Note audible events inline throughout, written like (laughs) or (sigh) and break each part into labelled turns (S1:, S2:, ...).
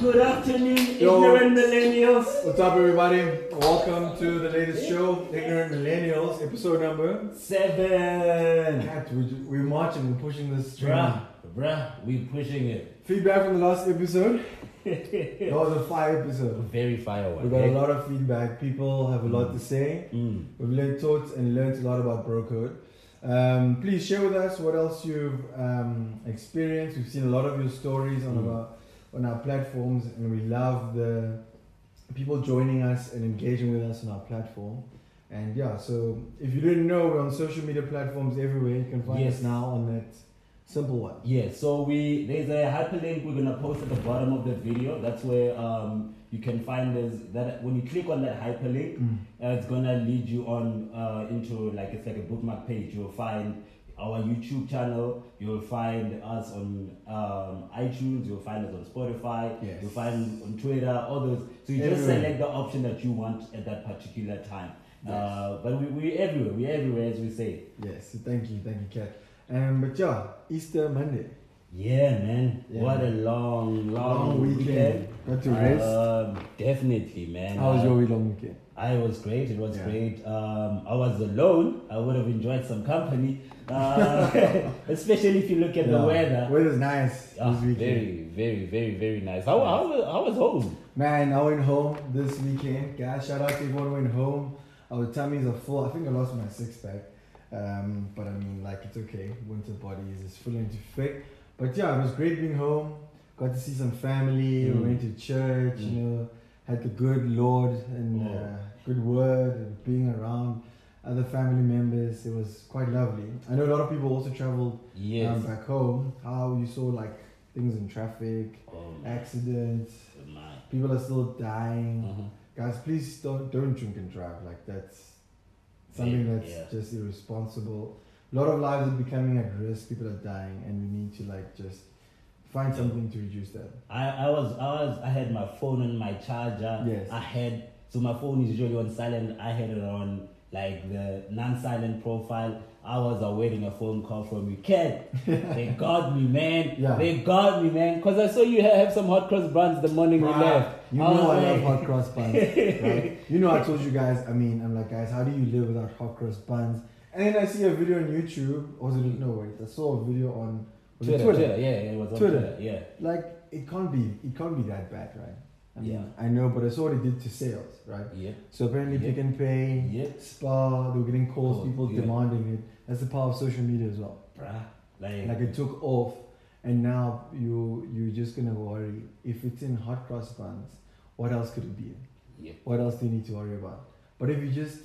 S1: Good afternoon,
S2: Yo.
S1: ignorant millennials.
S2: What's up, everybody? Welcome to the latest show, Ignorant Millennials, episode number.
S1: Seven.
S2: Cat, we, we're marching, we're pushing this train.
S1: Bruh, bruh, we pushing it.
S2: Feedback from the last episode. (laughs) That was a fire episode.
S1: Very fire one.
S2: We got a lot of feedback. People have a lot to say.
S1: Mm.
S2: We've learned, taught, and learned a lot about bro code. Um, please share with us what else you've um, experienced. We've seen a lot of your stories on
S1: Mm.
S2: our on our platforms, and we love the people joining us and engaging with us on our platform. And yeah, so if you didn't know, we're on social media platforms everywhere. You can find
S1: Yes.
S2: us now on that simple one.
S1: Yeah, so we there's a hyperlink we're gonna post at the bottom of the video. That's where um you can find this that when you click on that hyperlink, uh, it's gonna lead you on uh, into like it's like a bookmark page. You'll find our YouTube channel. You'll find us on um, iTunes. You'll find us on Spotify.
S2: Yes.
S1: You'll find on Twitter. All those. So you just
S2: Everywhere.
S1: select the option that you want at that particular time.
S2: Yes.
S1: Uh, but we we everywhere. We're everywhere as we say.
S2: Yes, thank you, thank you, Kat. Um, but yeah, Easter Monday,
S1: Yeah, man.
S2: Yeah.
S1: What a long, long,
S2: long weekend. Got to rest.
S1: Um, definitely, man.
S2: How was
S1: Uh,
S2: your long weekend?
S1: I was great. It was
S2: Yeah.
S1: great. Um, I was alone. I would have enjoyed some company, uh, (laughs) especially if you look at the
S2: Yeah,
S1: weather.
S2: Weather's nice this weekend.
S1: very, very, very, very nice. How, how, was- how was home?
S2: Man, I went home this weekend. Guys, shout out to everyone who went home. Our tummies are full. I think I lost my six pack. Um, but I mean, like, it's okay. Winter bodies is full into fit. But yeah, it was great being home. Got to see some family.
S1: Mm.
S2: We went to church, you
S1: Mm.
S2: know, had the good Lord and
S1: Oh.
S2: uh, good word and being around other family members. It was quite lovely. I know a lot of people also traveled
S1: Yes.
S2: um, back home. How you saw like things in traffic,
S1: oh,
S2: accidents,
S1: my.
S2: people are still dying.
S1: Mhm.
S2: Guys, please don't don't drink and drive. Like that's something
S1: Yeah,
S2: that's
S1: yeah.
S2: just irresponsible. A lot of lives are becoming at risk. People are dying, and we need to like just find something to reduce that.
S1: I, I was I was I had my phone on my charger.
S2: Yes.
S1: I had so my phone is usually on silent. I had it on like the non-silent profile. I was awaiting a phone call from you, Ken. (laughs) they got me, man.
S2: Yeah.
S1: They got me, man. Cause I saw you have some hot cross buns the morning
S2: Bruh,
S1: left.
S2: You
S1: I
S2: know I love hot cross (laughs) buns, right? You know I told you guys. I mean, I'm like, guys, how do you live without hot cross buns? And then I see a video on YouTube. Or was it no wait? I saw a video on was it
S1: Twitter, Twitter, yeah, yeah, it was on
S2: Twitter.
S1: Twitter, yeah.
S2: Like it can't be. It can't be that bad, right? I mean,
S1: Yeah.
S2: I know, but I saw what it did to sales, right?
S1: Yeah,
S2: So apparently,
S1: Yeah.
S2: Pick and Pay,
S1: yeah,
S2: Spar, they were getting calls,
S1: Oh,
S2: people
S1: yeah.
S2: demanding it. That's the power of social media as well.
S1: bruh. Like,
S2: Like it took off, and now you you're just gonna worry if it's in hot cross buns. What else could it be?
S1: yeah.
S2: What else do you need to worry about? But if you just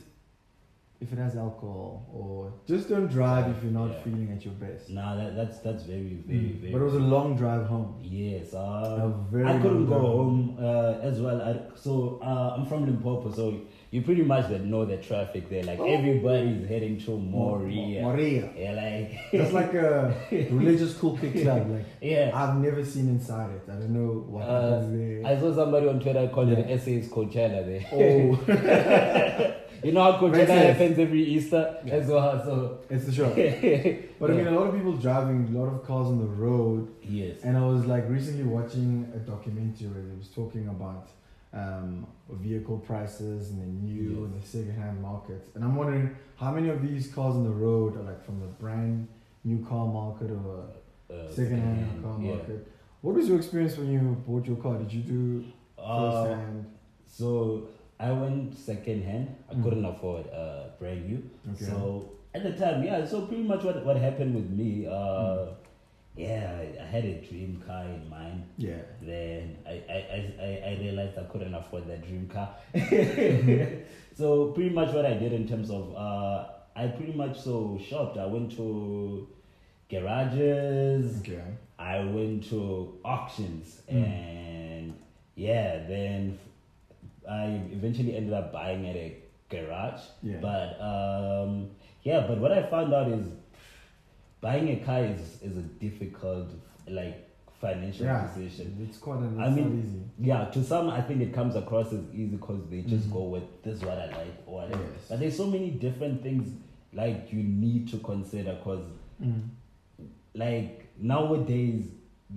S2: if it has alcohol or just don't drive if you're not
S1: Yeah.
S2: feeling at your best.
S1: Nah, that, that's that's very, very,
S2: Mm.
S1: very.
S2: But it was a long drive home.
S1: Yes, uh, I couldn't go
S2: drive
S1: home uh, as well. I, so uh, I'm from Limpopo, so you pretty much that know the traffic there. Like
S2: Oh.
S1: everybody's heading to Moria.
S2: Moria.
S1: Yeah, like
S2: That's like a (laughs) religious cool kid club. Like
S1: yeah.
S2: I've never seen inside it. I don't know what
S1: Uh,
S2: happens there.
S1: I saw somebody on Twitter called it
S2: Yeah.
S1: SA's Coachella there.
S2: oh, (laughs) (laughs)
S1: You know how Coachella
S2: sense.
S1: happens every Easter
S2: Yeah.
S1: as well. So
S2: it's the show. (laughs) But I mean, a lot of people driving, a lot of cars on the road.
S1: yes,
S2: And I was like recently watching a documentary where it was talking about um, vehicle prices and the new
S1: Yes.
S2: and the second-hand market. And I'm wondering how many of these cars on the road are like from the brand new car market or
S1: uh,
S2: second-hand car
S1: yeah.
S2: market. What was your experience when you bought your car? Did you do
S1: Uh,
S2: first-hand?
S1: So I went second hand. I
S2: Mm.
S1: couldn't afford uh, brand new.
S2: Okay.
S1: So at the time, yeah. So pretty much what what happened with me, uh,
S2: Mm.
S1: yeah, I, had a dream car in mind.
S2: yeah.
S1: Then I, I, I, I- I realized I couldn't afford that dream car.
S2: Mm-hmm. (laughs)
S1: so pretty much what I did in terms of uh, I pretty much so shopped. I went to garages.
S2: Okay.
S1: I went to auctions
S2: Mm.
S1: and yeah, then I eventually ended up buying at a garage.
S2: Yeah.
S1: But um, yeah, but what I found out is buying a car is is a difficult like financial
S2: Yeah.
S1: decision.
S2: It's quite an,
S1: I mean-
S2: easy.
S1: Yeah, to some I think it comes across as easy because they just
S2: Mhm.
S1: go with this is what I like or whatever.
S2: Yes.
S1: But there's so many different things like you need to consider because
S2: Mm.
S1: like nowadays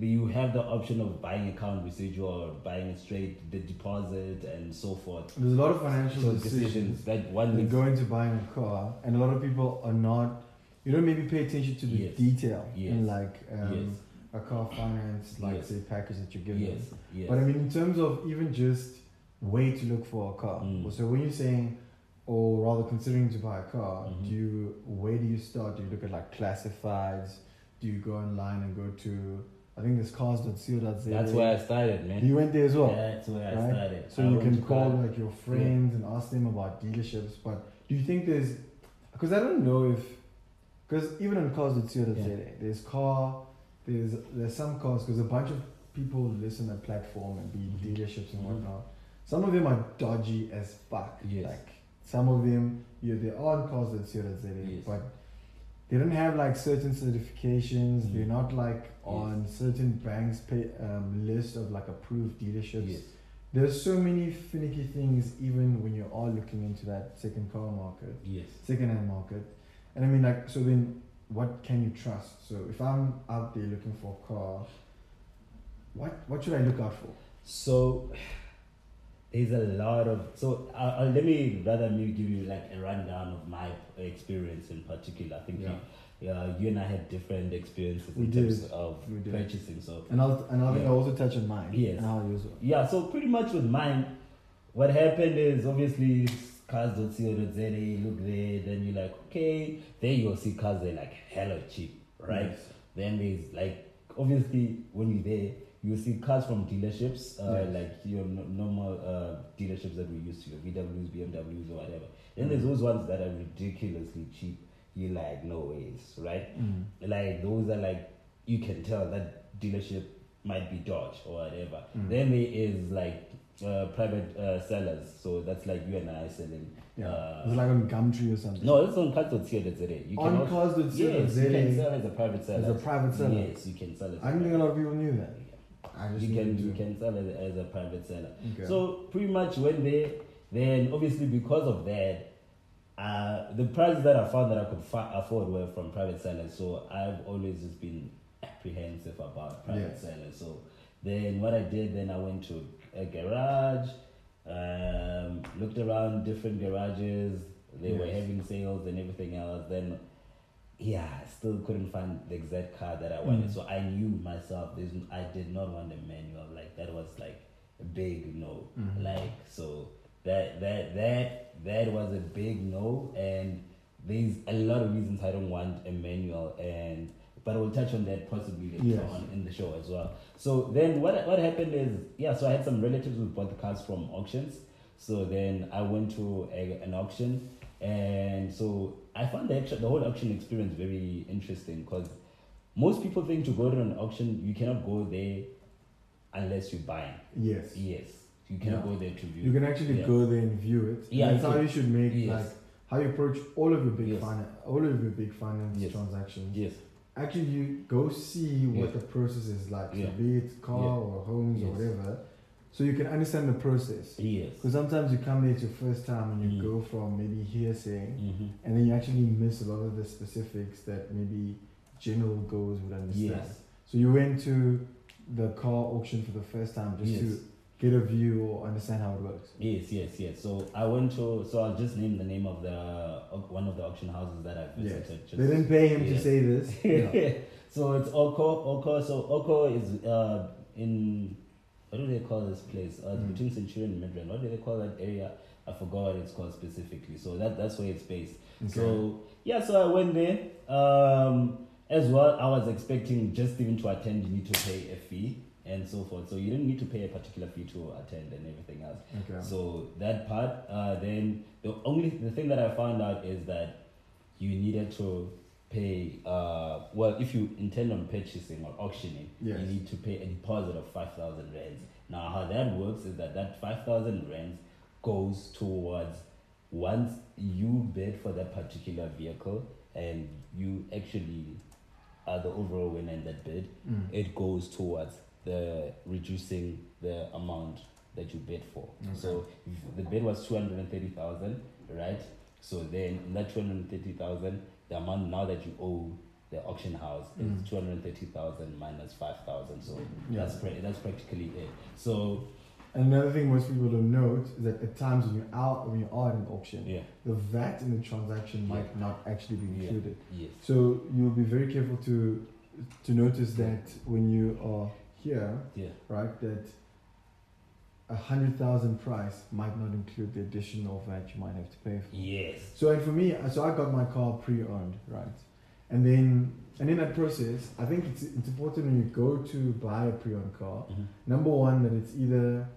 S1: you have the option of buying account residual or buying it straight, the deposit and so forth.
S2: There's a lot of financial
S1: So
S2: decisions
S1: decisions that one
S2: that go into buying a car, and a lot of people are not. You don't maybe pay attention to the
S1: Yes.
S2: detail
S1: Yes.
S2: in like um,
S1: Yes.
S2: a car finance, like
S1: Yes.
S2: say package that you're given.
S1: Yes, yes.
S2: But I mean, in terms of even just way to look for a car.
S1: Mm.
S2: So when you're saying, or rather considering to buy a car,
S1: Mhm.
S2: do you where do you start? Do you look at like classifieds? Do you go online and go to I think there's cars.co.za.
S1: That's where I started, man.
S2: you went there as well.
S1: Yeah, that's where I started.
S2: So
S1: I
S2: you can call
S1: car-
S2: like your friends and ask them about dealerships. But do you think there's because I don't know if because even on cars.co.za
S1: Yeah.
S2: there's car there's there's some cars because a bunch of people listen to that platform and be
S1: Mhm.
S2: dealerships and
S1: Mhm.
S2: whatnot. Some of them are dodgy as fuck.
S1: Yes.
S2: Like some of them, yeah, they are on cars.co.za,
S1: Yes.
S2: but they don't have like certain certifications.
S1: Mhm.
S2: They're not like on certain banks' pay, um, list of like approved dealerships.
S1: Yes.
S2: There's so many finicky things even when you are looking into that second car market,
S1: Yes.
S2: second hand market. And I mean like so then what can you trust? So if I'm out there looking for a car, what what should I look out for?
S1: So there's a lot of so uh, uh, let me rather me give you like a rundown of my experience in particular. I think
S2: Yeah.
S1: you, uh, you and I had different experiences
S2: We
S1: in
S2: did.
S1: terms of purchasing. So
S2: And I'll and I think
S1: Yeah.
S2: I'll also touch on mine.
S1: Yes.
S2: And how I use it.
S1: yeah, so pretty much with mine, what happened is obviously cars.co.za, look there, then you're like, okay, there you'll see cars they're like hella cheap, right?
S2: Yes.
S1: Then there's like obviously when you're there, you see cars from dealerships, uh, like your n- normal uh, dealerships that we used to, your VWs, BMWs, or whatever. Then
S2: Mm.
S1: there's those ones that are ridiculously cheap. You're like, no ways, right?
S2: Mm.
S1: Like those are like you can tell that dealership might be Dodge or whatever.
S2: Mm.
S1: Then there is like uh, private uh, sellers, so that's like you and I selling.
S2: Yeah.
S1: Uh,
S2: it's like on Gumtree or something.
S1: no, it's on cars.co.za. You
S2: on cars.co.za,
S1: yes, you can sell as a private seller.
S2: as a private seller.
S1: Yes, you can sell as
S2: I
S1: a
S2: didn't think a lot of people knew that. I just
S1: you can you can sell it as a private seller.
S2: Okay.
S1: So pretty much when they then obviously because of that, uh, the prices that I found that I could fa- afford were from private sellers. So I've always just been apprehensive about private
S2: Yes.
S1: sellers. So then what I did then I went to a garage, um, looked around different garages. They were having sales and everything else. Then yeah, I still couldn't find the exact car that I wanted.
S2: Mm.
S1: So I knew myself. There's, I did not want a manual. Like that was like a big no.
S2: Mhm.
S1: Like so that that that that was a big no. And there's a lot of reasons I don't want a manual. And but we'll touch on that possibly later
S2: Yes.
S1: on in the show as well. So then what what happened is yeah. So I had some relatives who bought the cars from auctions. So then I went to a, an auction, and so I found the, the whole auction experience very interesting because most people think to go to an auction you cannot go there unless you're buying.
S2: yes.
S1: Yes, you cannot
S2: Yeah.
S1: go there to view.
S2: You can actually
S1: Yeah.
S2: go there and view it.
S1: Yeah,
S2: that's how you should make
S1: Yes.
S2: like how you approach all of your big
S1: Yes.
S2: finance, all of your big finance
S1: Yes.
S2: transactions.
S1: Yes,
S2: Actually, you go see what the process is like. So be it car or homes or whatever, so you can understand the process.
S1: yes.
S2: Because sometimes you come there it's your first time and you
S1: Mm.
S2: go from maybe hearsay,
S1: hmm
S2: and then you actually miss a lot of the specifics that maybe general goers would understand.
S1: Yes.
S2: So you went to the car auction for the first time just
S1: Yes.
S2: to get a view or understand how it works.
S1: Yes, yes, yes. So I went to. So I'll just name the name of the of one of the auction houses that I
S2: Yes.
S1: visited. Just,
S2: They didn't pay him to say this. (laughs) Yeah.
S1: so it's Oko. Oko. So Oko is uh, in what do they call this place? Uh, it's
S2: Mm.
S1: between Centurion and Midrand. What do they call that area? I forgot what it's called specifically. So that that's where it's based.
S2: Okay.
S1: So yeah, so I went there. Um, as well, I was expecting just even to attend, you need to pay a fee and so forth. So you didn't need to pay a particular fee to attend and everything else.
S2: okay.
S1: So that part, uh, then the only the thing that I found out is that you needed to pay uh, well if you intend on purchasing or auctioning
S2: yes.
S1: you need to pay a deposit of 5000 rands now how that works is that that 5000 rands goes towards once you bid for that particular vehicle and you actually are the overall winner in that bid
S2: mm.
S1: it goes towards the reducing the amount that you bid for
S2: okay.
S1: so the bid was 230000 right so then that 230000 the amount now that you owe the auction house
S2: Mm.
S1: is two hundred thirty thousand minus five thousand. So
S2: Yeah.
S1: that's pra- that's practically it. So
S2: Another thing most people don't note is that at times when you're out when you are at an auction,
S1: yeah,
S2: the VAT in the transaction might not actually be
S1: Yeah.
S2: included.
S1: yes,
S2: So you'll be very careful to to notice that when you are here,
S1: yeah,
S2: right, that a hundred thousand price might not include the additional VAT you might have to pay for.
S1: yes,
S2: So and for me, so I got my car pre-owned, right, and then and in that process, I think it's it's important when you go to buy a pre-owned car.
S1: Mhm.
S2: Number one, that it's either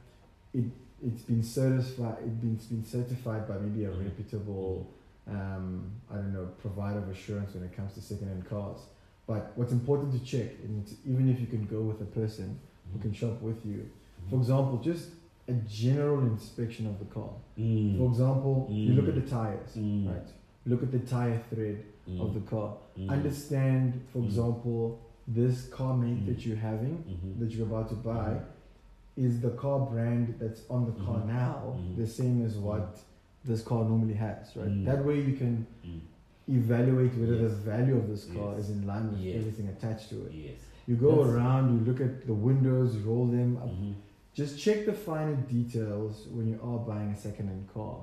S2: it it's been certified, it's been, it's been certified by maybe a
S1: Mhm.
S2: reputable, um, I don't know, provider of assurance when it comes to second-hand cars. But what's important to check, and it's, even if you can go with a person who
S1: Mhm.
S2: can shop with you, for
S1: Mhm.
S2: example, just a general inspection of the car.
S1: Mm.
S2: For example, you look at
S1: Mm.
S2: the tires,
S1: Mm.
S2: right? Look at the tire thread
S1: Mm.
S2: of the car.
S1: Mm.
S2: Understand, for
S1: Mm.
S2: example, this car make
S1: Mm.
S2: that you're having,
S1: Mhm.
S2: that you're about to buy, is the car brand that's on the car
S1: Mhm.
S2: now
S1: Mhm.
S2: the same as what this car normally has, right?
S1: Mm.
S2: That way you can
S1: Mm.
S2: evaluate whether the value of this car
S1: Yes.
S2: is in line with
S1: Yes.
S2: everything attached to it.
S1: Yes.
S2: You go
S1: That's-
S2: around, you look at the windows, you roll them up.
S1: Mhm.
S2: Just check the finer details when you are buying a second-hand car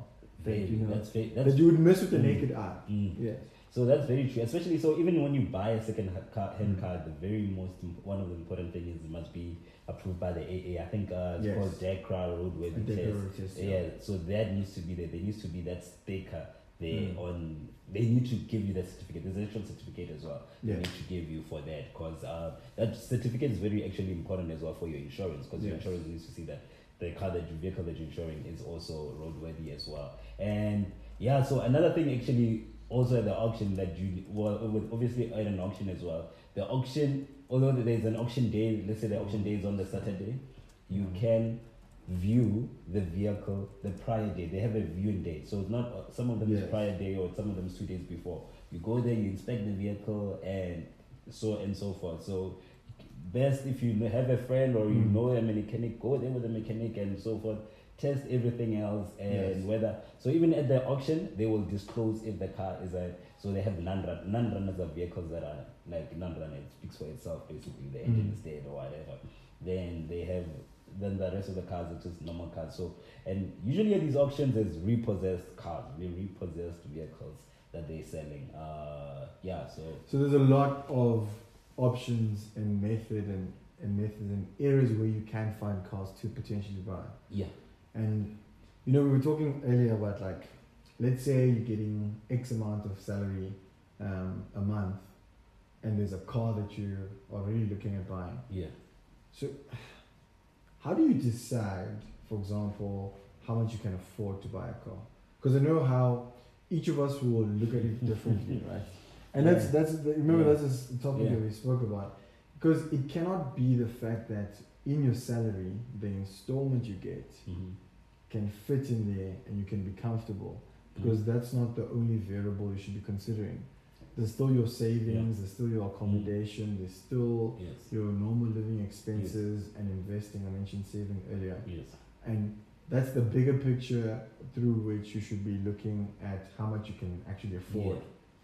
S2: that
S1: Very,
S2: you know
S1: that's very, that's
S2: that you would miss with the
S1: Mm.
S2: naked eye.
S1: Mm.
S2: Yes.
S1: So that's very true. Especially so, even when you buy a second ha- car, hand
S2: Mm.
S1: car, the very most one of the important things is it must be approved by the AA. I think uh, it's
S2: Yes.
S1: called
S2: DEKRA
S1: roadworthy test.
S2: test,
S1: Yeah. so that needs to be there. There needs to be that sticker there
S2: Mm.
S1: on. They need to give you that certificate. There's an actual certificate as well. They
S2: Yeah.
S1: need to give you for that because uh, that certificate is very actually important as well for your insurance because your
S2: Yes.
S1: insurance needs to see that the car that you vehicle that you're insuring is also roadworthy as well. And yeah, so another thing actually also at the auction that you well with obviously at an auction as well. The auction, although there's an auction day, let's say the auction day is on the Saturday, you
S2: Mhm.
S1: can view the vehicle the prior day. They have a viewing date, so it's not uh, some of them is prior day or some of them is two days before. You go there, you inspect the vehicle, and so and so forth. So best if you have a friend or you
S2: Mm.
S1: know a mechanic, go there with a mechanic and so forth. Test everything else and
S2: Yes.
S1: whether so even at the auction they will disclose if the car is a so they have non run non runners of vehicles that are like non runner it speaks for itself basically the engine is dead or whatever. Then they have then the rest of the cars are just normal cars. So and usually at these auctions there's repossessed cars, re- repossessed vehicles that they're selling. Uh yeah, so
S2: So there's a lot of options and method and, and methods and areas where you can find cars to potentially buy.
S1: yeah.
S2: And you know, we were talking earlier about like, let's say you're getting X amount of salary um, a month, and there's a car that you are really looking at buying.
S1: Yeah.
S2: So, how do you decide, for example, how much you can afford to buy a car? Because I know how each of us will look at it differently, (laughs) right? And that's
S1: Yeah.
S2: that's the, remember
S1: Yeah.
S2: that's the topic
S1: Yeah.
S2: that we spoke about. Because it cannot be the fact that in your salary, the installment you get
S1: Mhm.
S2: can fit in there and you can be comfortable because that's not the only variable you should be considering. There's still your savings, there's still your accommodation, there's still
S1: Yes.
S2: your normal living expenses and investing. I mentioned saving earlier.
S1: Yes.
S2: And that's the bigger picture through which you should be looking at how much you can actually afford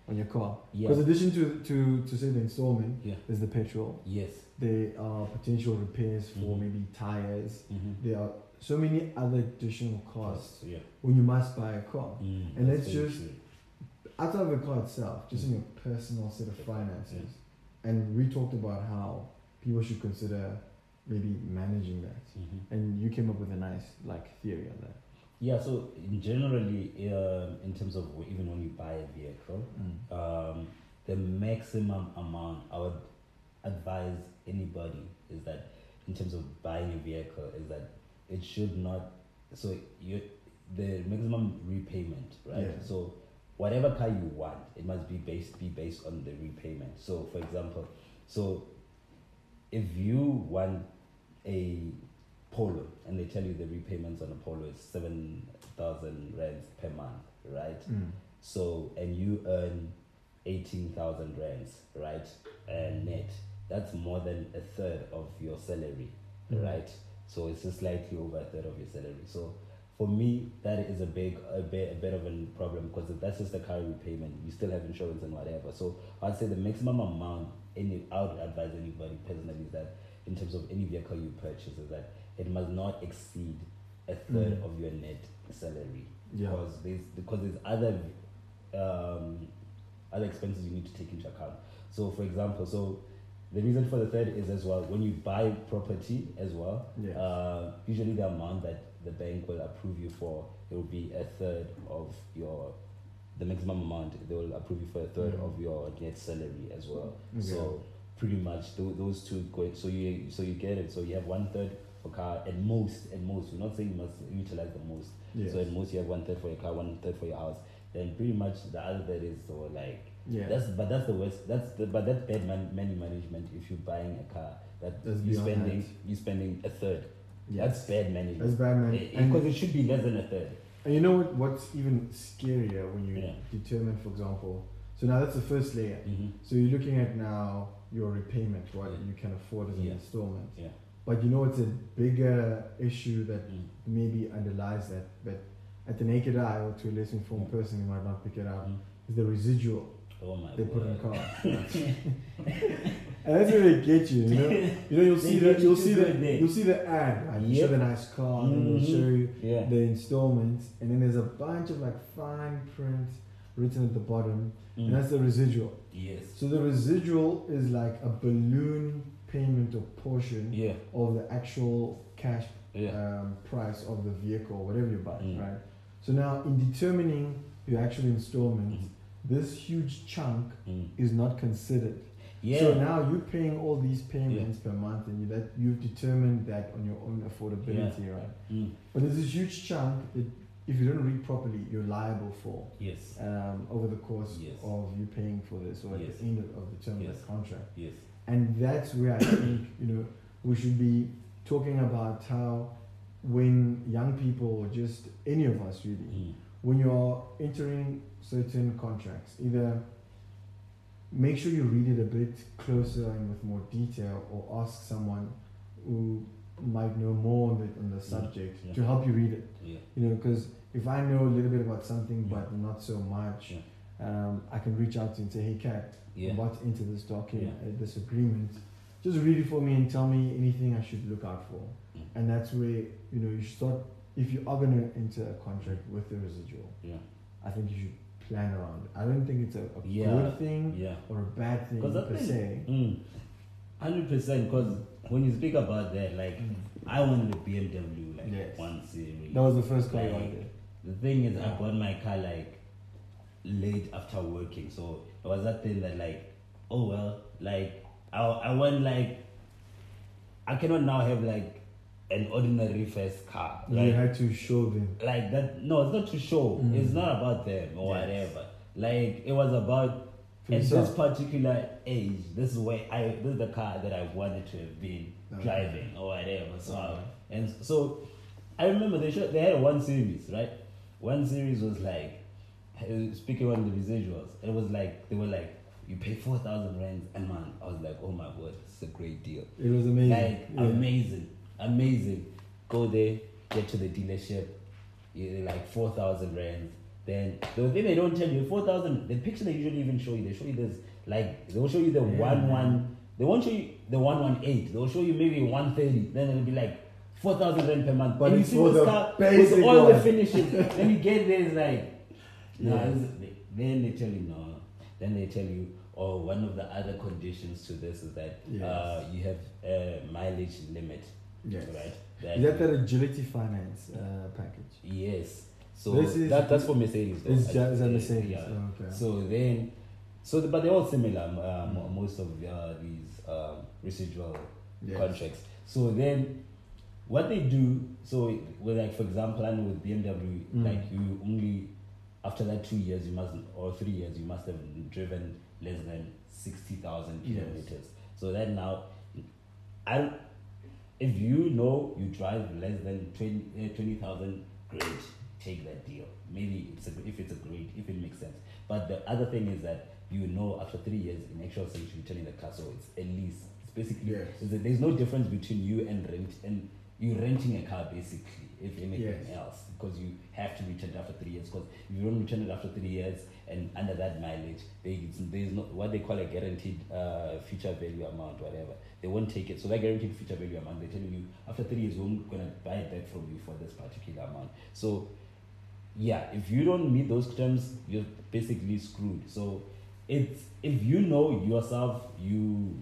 S2: on your car.
S1: Yeah.
S2: Because addition to, to, to say the installment,
S1: Yeah.
S2: there's the petrol.
S1: Yes.
S2: There are potential repairs for
S1: Mhm.
S2: maybe tires.
S1: Mm-hmm.
S2: There are so many other additional costs
S1: Yeah.
S2: when you must buy a car.
S1: Mm,
S2: And
S1: that's
S2: let's just-
S1: true.
S2: Outside of the car itself, just in
S1: Mm.
S2: your personal set of finances. And we talked about how people should consider maybe managing that.
S1: Mhm.
S2: And you came up with a nice like theory on that.
S1: Yeah, so in generally, um, in terms of even when you buy a vehicle, um, the maximum amount I would advise anybody is that in terms of buying a vehicle is that it should not so you the maximum repayment right
S2: Yeah.
S1: so whatever car you want it must be based be based on the repayment so for example so if you want a polo and they tell you the repayments on a polo is 7000 rands per month right
S2: Mm.
S1: so, and you earn 18,000 rands, right? And net. That's more than a third of your salary,
S2: Mhm.
S1: right? So it's just slightly over a third of your salary. So for me, that is a big, a bit, a bit of a problem because that's just a car repayment, you still have insurance and whatever. So I'd say the maximum amount, any, I would advise anybody personally is that in terms of any vehicle you purchase, is that it must not exceed a third
S2: Mm.
S1: of your net salary.
S2: Yeah.
S1: Because there's because there's other um, other expenses you need to take into account. So, for example, so the reason for the third is as well when you buy property as well.
S2: Yes.
S1: Uh, usually, the amount that the bank will approve you for it will be a third of your the maximum amount they will approve you for a 3rd
S2: Mhm.
S1: of your net salary as well.
S2: Okay.
S1: So pretty much tho- those two go so you so you get it. So you have one third for car at most at most. We're not saying you must utilize the most.
S2: Yes.
S1: So at most you have one third for your car, one third for your house. Then pretty much the other third is so like
S2: yeah.
S1: that's but that's the worst. That's the, but that's bad man, money management. If you're buying a car, that
S2: That's
S1: you
S2: beyond
S1: spending
S2: that.
S1: you spending a third.
S2: Yes.
S1: That's bad management.
S2: That's bad, man.
S1: Eh, because it should be less than a third.
S2: And you know what? What's even scarier when you
S1: Yeah.
S2: determine, for example, so now that's the first layer.
S1: Mm-hmm.
S2: So you're looking at now your repayment, what
S1: Yeah.
S2: you can afford as an
S1: Yeah.
S2: installment.
S1: Yeah.
S2: But you know, it's a bigger issue that
S1: Mm.
S2: maybe underlies that. But at the naked eye or to a less informed
S1: Mm.
S2: person, you might not pick it up.
S1: Mm.
S2: Is the residual
S1: Oh my
S2: they put in
S1: word.
S2: cars. (laughs) (laughs) and that's where they get you. You know, (laughs) you know, you'll see the
S1: you
S2: you'll see the you'll see the ad. You show
S1: Yep.
S2: the nice car, and then they'll
S1: Mhm.
S2: show you
S1: Yeah.
S2: the installments, and then there's a bunch of like fine print written at the bottom,
S1: Mm.
S2: and that's the residual.
S1: Yes.
S2: So the residual is like a balloon payment or portion
S1: Yeah.
S2: of the actual cash
S1: Yeah.
S2: um, price of the vehicle, whatever you buy,
S1: Mm.
S2: right? So now, in determining your actual installment,
S1: Mhm.
S2: this huge chunk
S1: Mm.
S2: is not considered.
S1: Yeah.
S2: So now you're paying all these payments per month, and you that you've determined that on your own affordability, right?
S1: Mm.
S2: But there's this huge chunk that, if you don't read properly, you're liable for
S1: Yes.
S2: um, over the course
S1: Yes.
S2: of you paying for this, or at
S1: Yes.
S2: the end of, of the term of
S1: Yes.
S2: the contract.
S1: Yes.
S2: And that's where I think you know we should be talking about how when young people or just any of us really
S1: Mm.
S2: when you're entering certain contracts, either make sure you read it a bit closer and with more detail, or ask someone who might know more on the, on the subject
S1: yeah.
S2: to help you read it.
S1: Yeah.
S2: You know, because if I know a little bit about something
S1: Yeah.
S2: but not so much, um, I can reach out to you and say, "Hey, Kat,
S1: Yeah.
S2: what's into this document, uh, this agreement? Just read it for me and tell me anything I should look out for."
S1: Mm.
S2: And that's where you know you start. If you are going to enter a contract with the residual,
S1: Yeah.
S2: I think you should plan around. I don't think it's a, a
S1: Yeah.
S2: good thing
S1: Yeah.
S2: or a bad thing per se.
S1: Mm. Hundred percent. Because when you speak about that, like I wanted a BMW, like
S2: Yes.
S1: one series.
S2: That was the first car you
S1: Like,
S2: wanted.
S1: The thing is, I bought my car like late after working, so it was that thing that like, oh well, like I I went like I cannot now have like an ordinary first car.
S2: you
S1: Like,
S2: had to show them.
S1: like that. No, it's not to show.
S2: Mm.
S1: It's not about them or
S2: Yes.
S1: whatever. Like it was about at this particular age. This is where I this is the car that I wanted to have been
S2: Okay.
S1: driving or whatever. So
S2: Okay.
S1: and so I remember they showed, they had one series right. One series was like speaking on the residuals. It was like they were like you pay four thousand rands a month. I was like, oh my word, it's a great deal.
S2: It was amazing.
S1: Like
S2: Yeah.
S1: amazing, amazing. Go there, get to the dealership, you like four thousand rands. Then the thing they don't tell you four thousand. The picture they usually even show you, they show you this like they'll show you the
S2: Yeah.
S1: one one. They won't show you the one one eight. They'll show you maybe one thirty. Then it'll be like four thousand rand per month.
S2: But
S1: and you see
S2: the
S1: car with all the
S2: one.
S1: finishes. then you get there, it's like (laughs) no.
S2: Yes.
S1: Then they tell you no. Then they tell you, oh, one of the other conditions to this is that
S2: Yes.
S1: uh, you have a mileage limit,
S2: Yes.
S1: right?
S2: Is that that agility finance uh, package?
S1: yes. So
S2: This is-
S1: that, that's for Mercedes. Though.
S2: It's just a Mercedes.
S1: yeah.
S2: Oh, okay.
S1: So then, so the, but they're all similar. Um, Most of uh, these um, residual
S2: Yes.
S1: contracts. So then, what they do, so with like for example, I know with BMW,
S2: Mm.
S1: like you only after that two years you must or three years you must have driven less than sixty thousand
S2: Yes.
S1: kilometers. So that now, I if you know you drive less than 20 uh, 20,000, great, take that deal. Maybe it's a, if it's a great, if it makes sense. But the other thing is that you know after three years, in actual sense, you're returning the car, so it's at least, it's basically,
S2: Yes.
S1: there's no difference between you and rent and you're renting a car basically, if anything
S2: Yes.
S1: else, because you have to return it after three years. Because if you don't return it after three years and under that mileage, they, there's no what they call a guaranteed uh, future value amount, whatever. They won't take it. So that guaranteed future value amount, they're telling you after three years, we're gonna buy it back from you for this particular amount. So yeah, if you don't meet those terms, you're basically screwed. So it's if you know yourself, you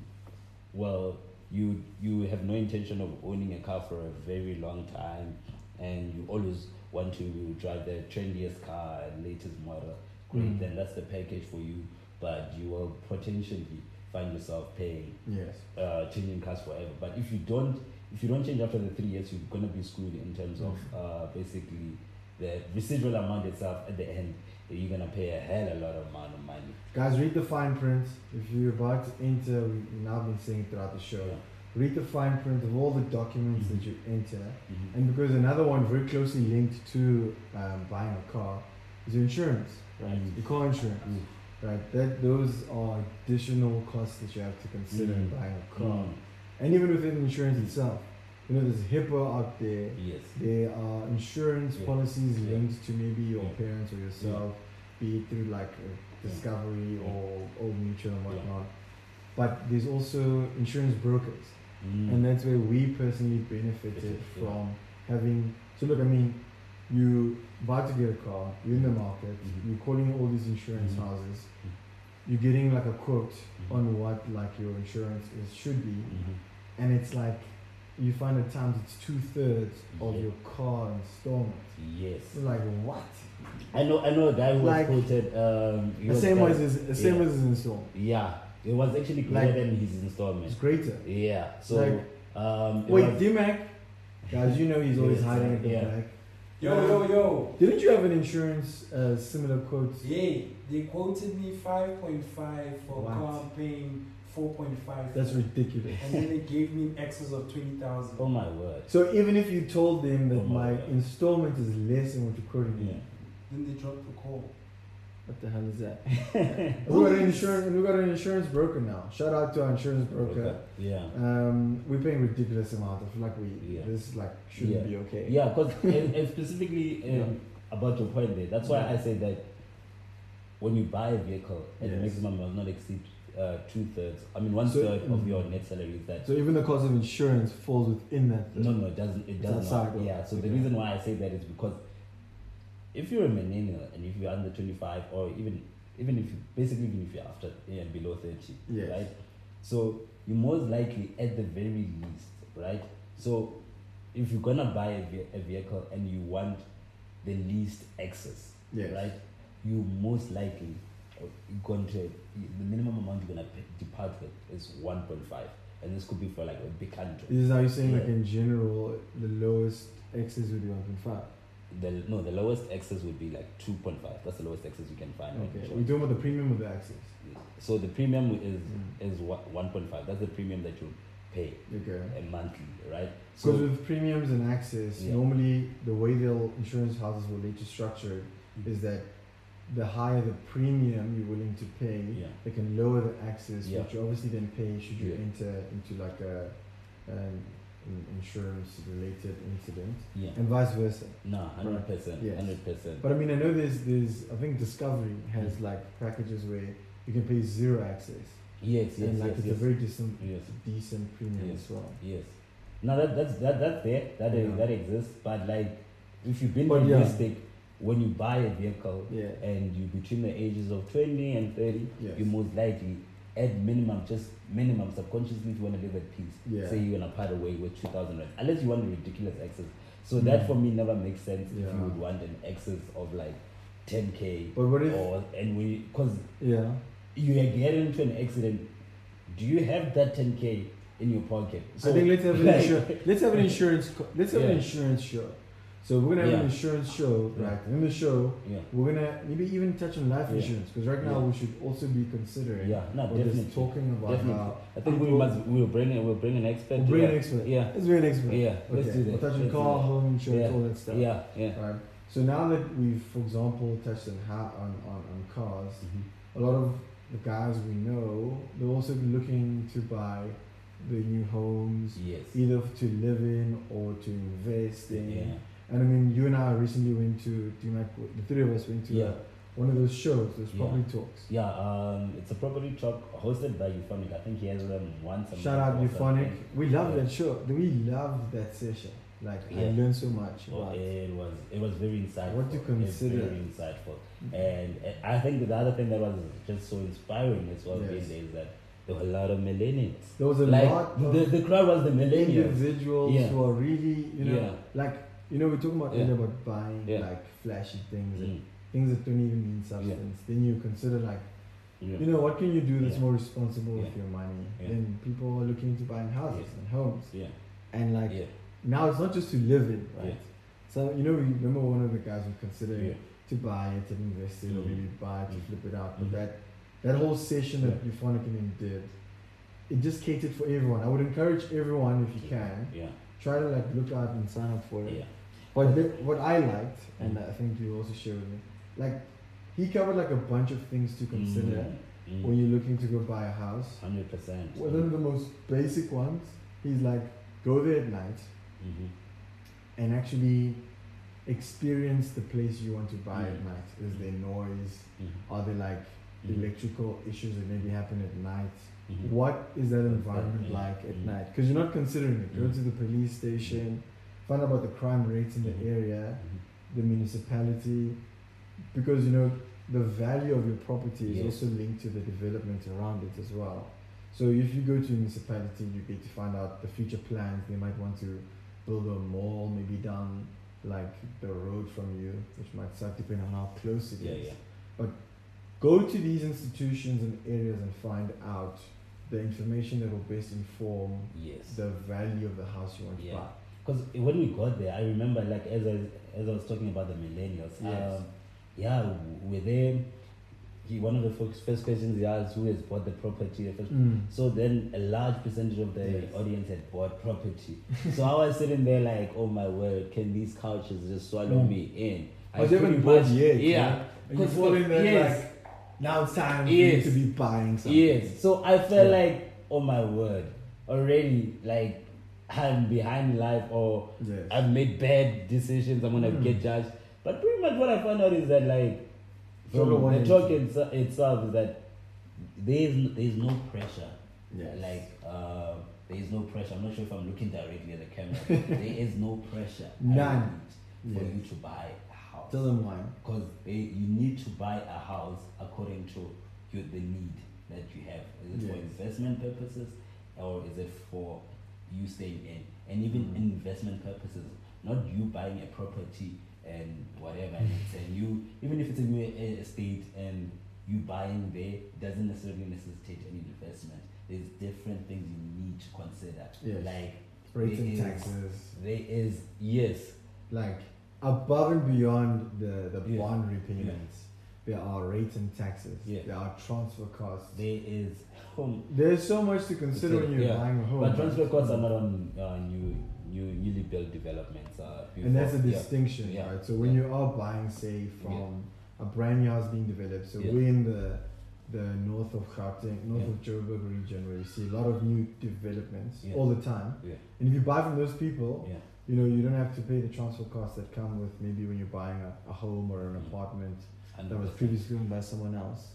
S1: well, you you have no intention of owning a car for a very long time, and you always want to drive the trendiest car and latest model. Great,
S2: Mm.
S1: then that's the package for you. But you will potentially find yourself paying
S2: Yes.
S1: uh, changing cars forever. But if you don't, if you don't change after the three years, you're gonna be screwed in terms of uh, basically the residual amount itself at the end. You're gonna pay a hell a lot of amount of money.
S2: Guys, read the fine print. If you're about to enter, we've now been saying throughout the show.
S1: Yeah.
S2: Read the fine print of all the documents
S1: Mhm.
S2: that you enter.
S1: Mhm.
S2: And because another one very closely linked to um, buying a car is your insurance, right?
S1: Mm.
S2: Your car insurance,
S1: Mm.
S2: right? That those are additional costs that you have to consider in
S1: Mm.
S2: buying a car.
S1: Mm.
S2: And even within insurance itself, you know, there's HIPAA out there.
S1: Yes.
S2: There are insurance
S1: Yeah.
S2: policies
S1: Yeah.
S2: linked to maybe your
S1: Yeah.
S2: parents or yourself, be it through like a Discovery or Old Mutual and whatnot. But there's also insurance brokers,
S1: Mm.
S2: and that's where we personally benefited from having. So look, I mean, you about to get a car, you're in the market,
S1: Mhm.
S2: you're calling all these insurance
S1: Mhm.
S2: houses, you're getting like a quote on what like your insurance is should be, and it's like you find at times it's two thirds of
S1: Yeah.
S2: your car installment.
S1: Yes.
S2: You're like what?
S1: I know. I know a guy who
S2: Like-
S1: was quoted. Um,
S2: The same
S1: quite-
S2: as his, the same
S1: yeah.
S2: as his installment.
S1: Yeah, it was actually
S2: Like-
S1: greater than his installment.
S2: It's greater.
S1: Yeah. So.
S2: Like-
S1: um,
S2: Wait,
S1: was-
S2: D-Mac, guys, you know he's always hiding at the
S1: yeah.
S2: back.
S3: Yo,
S2: Um,
S3: yo, yo.
S2: Didn't you have an insurance uh, similar quote?
S3: Yeah, they quoted me 5.5 for a
S2: What?
S3: car paying 4.5.
S2: That's ridiculous.
S3: And then they gave me an excess of 20,000.
S1: oh my word.
S2: So even if you told them that
S1: Oh my
S2: my installment is less than what you're quoting me,
S1: Yeah.
S3: Then they dropped the call.
S2: What the hell is that? (laughs) We got an insurance. We got an insurance broker now. Shout out to our insurance broker.
S1: Yeah.
S2: Um, we're paying ridiculous amount. of like we
S1: Yeah.
S2: this like shouldn't
S1: Yeah.
S2: be okay.
S1: Yeah, because (laughs) and, and specifically um,
S2: Yeah.
S1: about your point there, that's why. I say that when you buy a vehicle,
S2: Yes.
S1: maximum must not exceed uh, two thirds. I mean, one
S2: So-
S1: third of
S2: mm.
S1: your net salary is that.
S2: So even the cost of insurance falls within that.
S1: No, no, it doesn't. It does not. Yeah. So the reason why I say that is because if you're a millennial and if you're under 25 or even even if you basically even if you're after yeah, below 30,
S2: Yes.
S1: right? So you most likely at the very least, right? So if you're gonna buy a, ve- a vehicle and you want the least excess,
S2: Yes.
S1: right? You most likely uh, going to the minimum amount you're gonna pay, depart with is 1.5, and this could be for like a big country.
S2: This is how you're saying like in general the lowest excess would be 1.5.
S1: The no, the lowest excess would be like 2.5. That's the lowest excess you can find.
S2: Okay. We're talking about the premium of the excess.
S1: So the premium is
S2: Mm.
S1: is what 1.5. That's the premium that you pay
S2: Okay.
S1: a monthly, right?
S2: Because
S1: So
S2: with premiums and excess,
S1: Yeah.
S2: normally the way they'll insurance houses will you structure it
S1: Mm.
S2: is that the higher the premium you're willing to pay,
S1: yeah,
S2: they can lower the excess,
S1: Yeah.
S2: which you obviously then pay should you enter into like a an an insurance related incident,
S1: yeah.
S2: and vice versa.
S1: No, hundred percent,
S2: Yes.
S1: hundred percent.
S2: But I mean, I know there's there's I think Discovery has
S1: Mm.
S2: like packages where you can pay zero excess,
S1: Yes, yes,
S2: and like
S1: yes,
S2: it's
S1: yes.
S2: a very decent
S1: Yes.
S2: decent premium
S1: Yes.
S2: as well.
S1: Yes. No, that that's that that's there. That
S2: Yeah.
S1: that exists. But like, if you've been
S2: But yeah.
S1: realistic, when you buy a vehicle
S2: Yeah.
S1: and you between the ages of twenty and thirty,
S2: Yes.
S1: you most likely at minimum, just minimum, subconsciously, if you want to live at peace,
S2: Yeah.
S1: say you're gonna part away with two thousand rand, unless you want a ridiculous excess. So that
S2: Mm.
S1: for me never makes sense if you would want an excess of like ten k
S2: But what if
S1: or and we because
S2: yeah.
S1: you are getting into an accident, do you have that ten k in your pocket?
S2: I think let's have an (laughs)
S1: like-
S2: insurance. Let's have an insurance. Let's have an insurance show. So we're gonna have an insurance show,
S1: Yeah.
S2: right? In the show,
S1: Yeah.
S2: we're gonna maybe even touch on life
S1: Yeah.
S2: insurance because right now
S1: Yeah.
S2: we should also be considering.
S1: Yeah, no, definitely.
S2: just talking about
S1: Definitely.
S2: how
S1: I think we must we'll bring it we'll bring an expert.
S2: We'll bring
S1: yeah.
S2: an expert.
S1: Yeah.
S2: Let's bring an expert.
S1: Yeah, let's do that.
S2: We're touching
S1: Let's
S2: car, home insurance,
S1: Yeah.
S2: all that stuff.
S1: Yeah, yeah.
S2: Right. So now that we've, for example, touched on how on, on, on cars,
S1: Mhm.
S2: a lot of the guys we know they're also looking to buy the new homes,
S1: Yes.
S2: either to live in or to invest in.
S1: Yeah.
S2: And I mean, you and I recently went to, do you like, the three of us went to
S1: Yeah.
S2: one of those shows, those
S1: Yeah.
S2: property talks.
S1: Yeah, um, it's a property talk hosted by Euphonic. I think he has them once a
S2: Shout out
S1: month
S2: Euphonic. We love
S1: Yeah.
S2: that show. We love that session. Like, I learned so much.
S1: Well, it was it was very insightful.
S2: What to
S1: It's
S2: consider.
S1: Very insightful. And uh, I think the other thing that was just so inspiring as well
S2: Yes.
S1: is that there were a lot of millennials.
S2: There was a
S1: like
S2: lot of
S1: the, the crowd was the millennials.
S2: individuals
S1: Yeah.
S2: who are really, you know,
S1: Yeah.
S2: like, you know, we're talking about
S1: Yeah.
S2: about buying
S1: Yeah.
S2: like flashy things and
S1: Mm,
S2: things that don't even mean substance. Then you consider like,
S1: yeah.
S2: you know, what can you do that's
S1: Yeah.
S2: more responsible with your money?
S1: Yeah.
S2: Then people are looking into buying houses
S1: Yeah.
S2: and homes,
S1: yeah.
S2: and like
S1: yeah.
S2: now it's not just to live in, right?
S1: Yeah.
S2: So you know, we remember one of the guys who considered
S1: Yeah.
S2: to buy it, to invest it, or
S1: Mhm.
S2: maybe buy it to
S1: Mhm.
S2: flip it out. But
S1: Mhm.
S2: that that whole session that
S1: Yeah.
S2: Euphonic and did, it just catered for everyone. I would encourage everyone if you can
S1: Yeah.
S2: try to like look out and sign up for it.
S1: Yeah.
S2: But the, what I liked, and
S1: Mm.
S2: I think you also shared with me, like he covered like a bunch of things to consider
S1: Mm,
S2: when you're looking to go buy a house.
S1: Hundred percent.
S2: One of the most basic ones, he's like, go there at night
S1: Mhm.
S2: and actually experience the place you want to buy at
S1: Mm.
S2: night. Is there noise? Are there like electrical issues that maybe happen at night? What is that environment like at
S1: Mm.
S2: night? Because you're not considering it. Go
S1: Mm.
S2: to the police station, find out about the crime rates in the
S1: Mhm.
S2: area,
S1: Mhm.
S2: the municipality, because you know the value of your property is
S1: Yes.
S2: also linked to the development around it as well. So if you go to a municipality, you get to find out the future plans. They might want to build a mall, maybe down like the road from you, which might suck depending on how close it is.
S1: Yeah, yeah.
S2: Go to these institutions and areas and find out the information that will best inform
S1: Yes.
S2: the value of the house you want to buy.
S1: Because when we got there, I remember like as I as I was talking about the millennials.
S2: Yes.
S1: Um, yeah, w- we're there. He one of the first, first questions he asked who has bought the property. The first, So then a large percentage of the
S2: Yes.
S1: audience had bought property. (laughs) so I was sitting there like, oh my word, can these couches just swallow
S2: Mm.
S1: me in?
S2: Oh, they haven't bought yet,
S1: Yeah.
S2: yeah? You
S1: Because
S2: fall in there
S1: yes.
S2: like, now it's time
S1: Yes.
S2: you to be buying something.
S1: Yes. So I felt
S2: Yeah.
S1: like, oh my word, already like I'm behind life or
S2: Yes.
S1: I've made bad decisions. I'm gonna
S2: Mm.
S1: get judged. But pretty much what I found out is that like from the talk itself is that there is there's no pressure.
S2: Yes.
S1: Like uh, there is no pressure. I'm not sure if I'm looking directly at the camera. (laughs) there is no pressure.
S2: None.
S1: For
S2: Yes.
S1: you to buy a house
S2: Tell them why.
S1: because you need to buy a house according to your, the need that you have. Is it for investment purposes or is it for you staying in? And even
S2: Mhm.
S1: investment purposes, not you buying a property and whatever, and, it's, and you even if it's a new e- estate and you buying there doesn't necessarily necessitate any investment. There's different things you need to consider.
S2: Yes.
S1: Like
S2: Rates and taxes.
S1: There is yes,
S2: Like above and beyond the, the
S1: Yeah.
S2: bond repayments, there are rates and taxes.
S1: Yeah.
S2: There are transfer costs.
S1: there is. Um,
S2: There's so much to consider when you're
S1: Yeah.
S2: buying a home.
S1: But transfer costs are not on uh, new, new, newly built developments. Uh,
S2: and that's a distinction,
S1: Yeah.
S2: right? So when you are buying, say, from a brand new house being developed, so we're in the the north of Gauteng, north of Joburg region, where you see a lot of new developments all the time.
S1: Yeah.
S2: And if you buy from those people,
S1: Yeah.
S2: You know you don't have to pay the transfer costs that come with maybe when you're buying a, a home or an
S1: Mhm.
S2: apartment that was previously owned by someone else.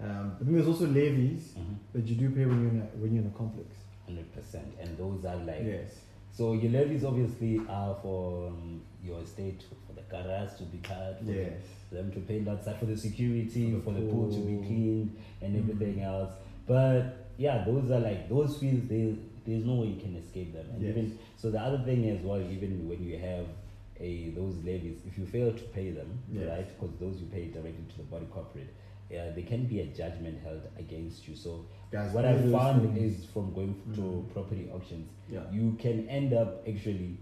S2: Um, but then there's also levies
S1: Mhm.
S2: that you do pay when you're in a, when you're in a complex.
S1: 100%. And those are like.
S2: yes.
S1: So your levies obviously are for um, your estate, for the garage to be cut, for
S2: Yes.
S1: them to pay that side, for the security,
S2: For
S1: for
S2: the
S1: the, pool to be cleaned, and
S2: Mhm.
S1: everything else. But yeah, those are like those fees. They, there's no way you can escape them. And
S2: Yes.
S1: even so, the other thing as well, even when you have a those levies, if you fail to pay them,
S2: Yes.
S1: right? Because those you pay directly to the body corporate. Yeah, there can be a judgment held against you. So
S2: Guys,
S1: what I found is from going to
S2: Mhm.
S1: property auctions,
S2: yeah.
S1: you can end up actually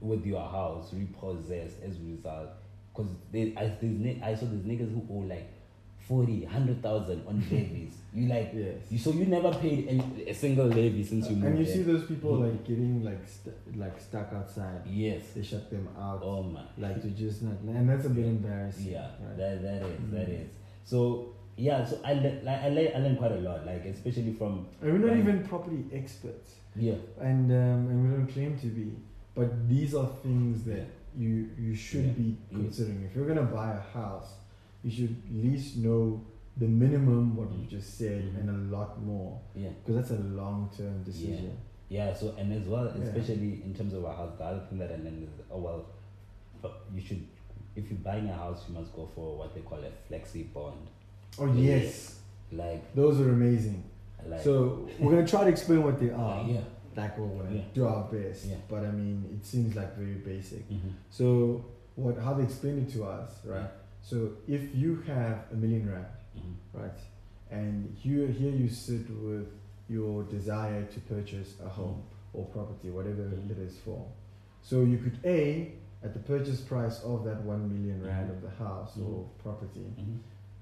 S1: with your house repossessed as a result. Because I, there's I saw these niggas who owe like 40, 100,000 on (laughs) levies. you like,
S2: Yes.
S1: you, so you never paid any, a single levy since you moved
S2: and you
S1: there.
S2: see those people
S1: Mhm.
S2: like getting like st- like stuck outside.
S1: Yes.
S2: They shut them out.
S1: Oh my.
S2: Like to just not, and that's a bit embarrassing.
S1: Yeah,
S2: right?
S1: that, that is, that
S2: Mhm.
S1: is. So yeah. So I le- like I, le- I learned quite a lot, like especially from
S2: And we're not even property experts,
S1: yeah,
S2: and um, and we don't claim to be. But these are things that you you should
S1: Yeah.
S2: be considering. If you're gonna buy a house, you should at least know the minimum what you
S1: Mm.
S2: just said
S1: Mhm.
S2: and a lot more
S1: yeah.
S2: because that's a long term decision.
S1: Yeah, yeah. so and as well,
S2: Yeah.
S1: especially in terms of a house, the other thing that I learned is, oh well, you should, if you're buying a house, you must go for what they call a flexi bond.
S2: Oh yes,
S1: Like,
S2: those are amazing.
S1: like,
S2: So we're gonna try to explain what they are.
S1: yeah.
S2: Like we're gonna
S1: Yeah.
S2: do our best.
S1: Yeah.
S2: But I mean, it seems like very basic.
S1: Mm-hmm.
S2: So what? How they explain it to us, right? So if you have a million rand,
S1: Mm-hmm.
S2: right, and you here you sit with your desire to purchase a home or property, whatever
S1: Mhm.
S2: it is for. So you could a at the purchase price of that one million rand
S1: Mhm.
S2: of the house or property,
S1: Mm-hmm.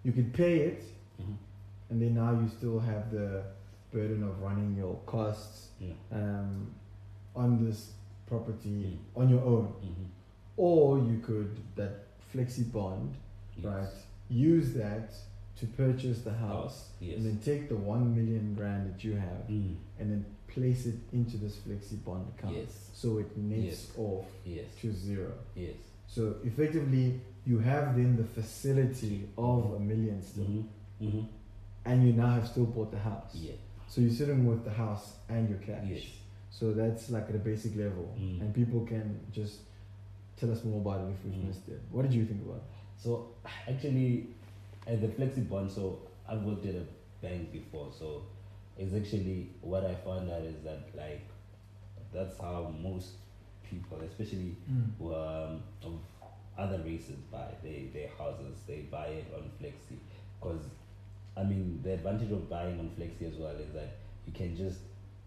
S2: you could pay it,
S1: Mm-hmm.
S2: and then now you still have the burden of running your costs
S1: Yeah.
S2: um, on this property
S1: Mm.
S2: on your own,
S1: Mm-hmm.
S2: or you could that flexi bond, right? Use that to purchase the house,
S1: Yes.
S2: and then take the one million rand that you have,
S1: Mm.
S2: and then place it into this flexi bond account,
S1: Yes.
S2: so it nets off
S1: Yes.
S2: to zero.
S1: Yes.
S2: So effectively, you have then the facility of a million still,
S1: Mm-hmm. Mm-hmm.
S2: and you now have still bought the house.
S1: Yeah.
S2: So you're sitting with the house and your cash.
S1: Yes.
S2: So that's like at a basic level,
S1: Mm.
S2: and people can just tell us more about it if we've
S1: Mm.
S2: missed it. What did you think about? it?
S1: So actually, at the flexi bond, so I've worked at a bank before, so it's actually what I found out is that like that's how most people, especially who, um, of other races, buy they their houses. They buy it on flexi because I mean the advantage of buying on flexi as well is that you can just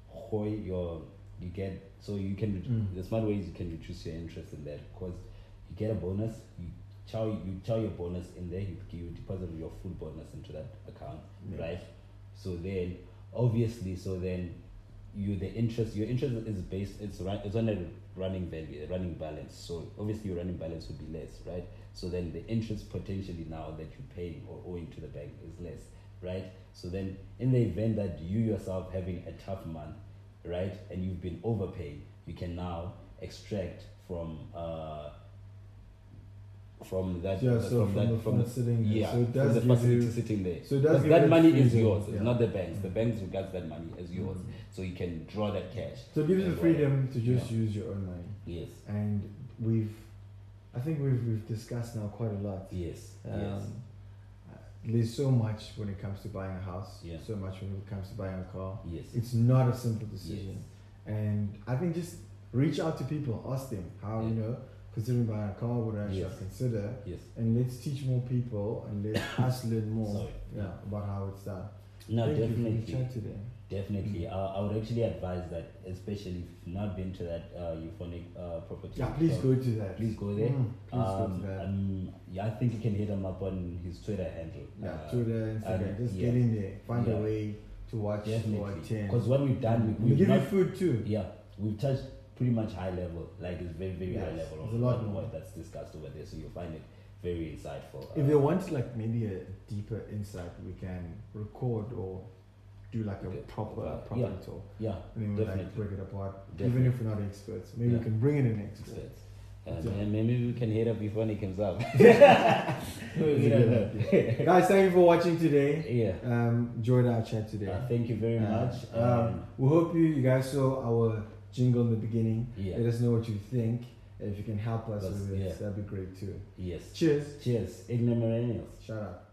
S1: hoy your you get so you can
S2: Mm.
S1: the smart way is you can reduce your interest in that because you get a bonus you chow you chow your bonus in there you, you deposit your full bonus into that account
S2: Yeah.
S1: right? So then obviously so then you the interest your interest is based it's run it's on a running value a running balance. So obviously your running balance would be less right? So then the interest potentially now that you're paying or owing to the bank is less right? So then in the event that you yourself having a tough month right and you've been overpaying you can now extract from uh from that
S2: Yeah, so from,
S1: that
S2: the
S1: from the
S2: sitting there.
S1: yeah
S2: so it
S1: from the facility
S2: you.
S1: sitting there
S2: So
S1: that
S2: you
S1: money is yours. It's
S2: yeah.
S1: not the banks. The
S2: Mm.
S1: banks regards that money as yours,
S2: Mm.
S1: so you can draw that cash.
S2: So it gives you the freedom to just
S1: Yeah.
S2: use your own money,
S1: Yes,
S2: and we've, I think we've we've discussed now quite a lot.
S1: yes,
S2: Um,
S1: yes,
S2: There's so much when it comes to buying a house.
S1: Yeah.
S2: So much when it comes to buying a car.
S1: yes,
S2: It's not a simple decision. And I think just reach out to people, ask them how, you know, considering buying a car, would I should
S1: Yes.
S2: consider?
S1: yes.
S2: And let's teach more people and let (coughs) us learn more
S1: Sorry.
S2: yeah, about how it's done.
S1: No,
S2: Thank
S1: definitely,
S2: chat today.
S1: definitely.
S2: Mm.
S1: Uh, I would actually advise that, especially if you've not been to that uh, euphonic uh, property.
S2: Yeah, please
S1: so
S2: go to that.
S1: Please go there.
S2: Mm, please go
S1: Um,
S2: to that.
S1: um, yeah, I think you can hit him up on his Twitter handle.
S2: yeah,
S1: uh,
S2: Twitter, Instagram. just
S1: yeah.
S2: get in there. Find
S1: Yeah.
S2: a way to watch or
S1: Definitely,
S2: attend.
S1: because what we've done, we,
S2: we
S1: we've
S2: give you food too.
S1: Yeah, we've touched pretty much high level, like it's very, very high level
S2: there's
S1: of
S2: a lot more.
S1: that's discussed over there. So you'll find it very insightful.
S2: If they want like maybe a deeper insight, we can record or do like a
S1: Okay.
S2: proper
S1: Uh,
S2: proper
S1: yeah.
S2: talk.
S1: yeah,
S2: And then we like break it apart.
S1: Definitely.
S2: Even if we're not experts, maybe
S1: Yeah.
S2: we can bring in an expert.
S1: experts. Uh,
S2: Yeah.
S1: and maybe we can hit up before he (laughs) (laughs) comes up.
S2: A Guys, thank you for watching today.
S1: yeah.
S2: Um, enjoyed our chat today.
S1: Uh, thank you very
S2: Uh,
S1: much.
S2: um, we hope you you guys saw our jingle in the beginning.
S1: yeah.
S2: Let us know what you think. And If you can help us
S1: That's-
S2: with it,
S1: yeah.
S2: that'd be great too.
S1: Yes.
S2: Cheers.
S1: Cheers. Ignorant millennials.
S2: Shout out.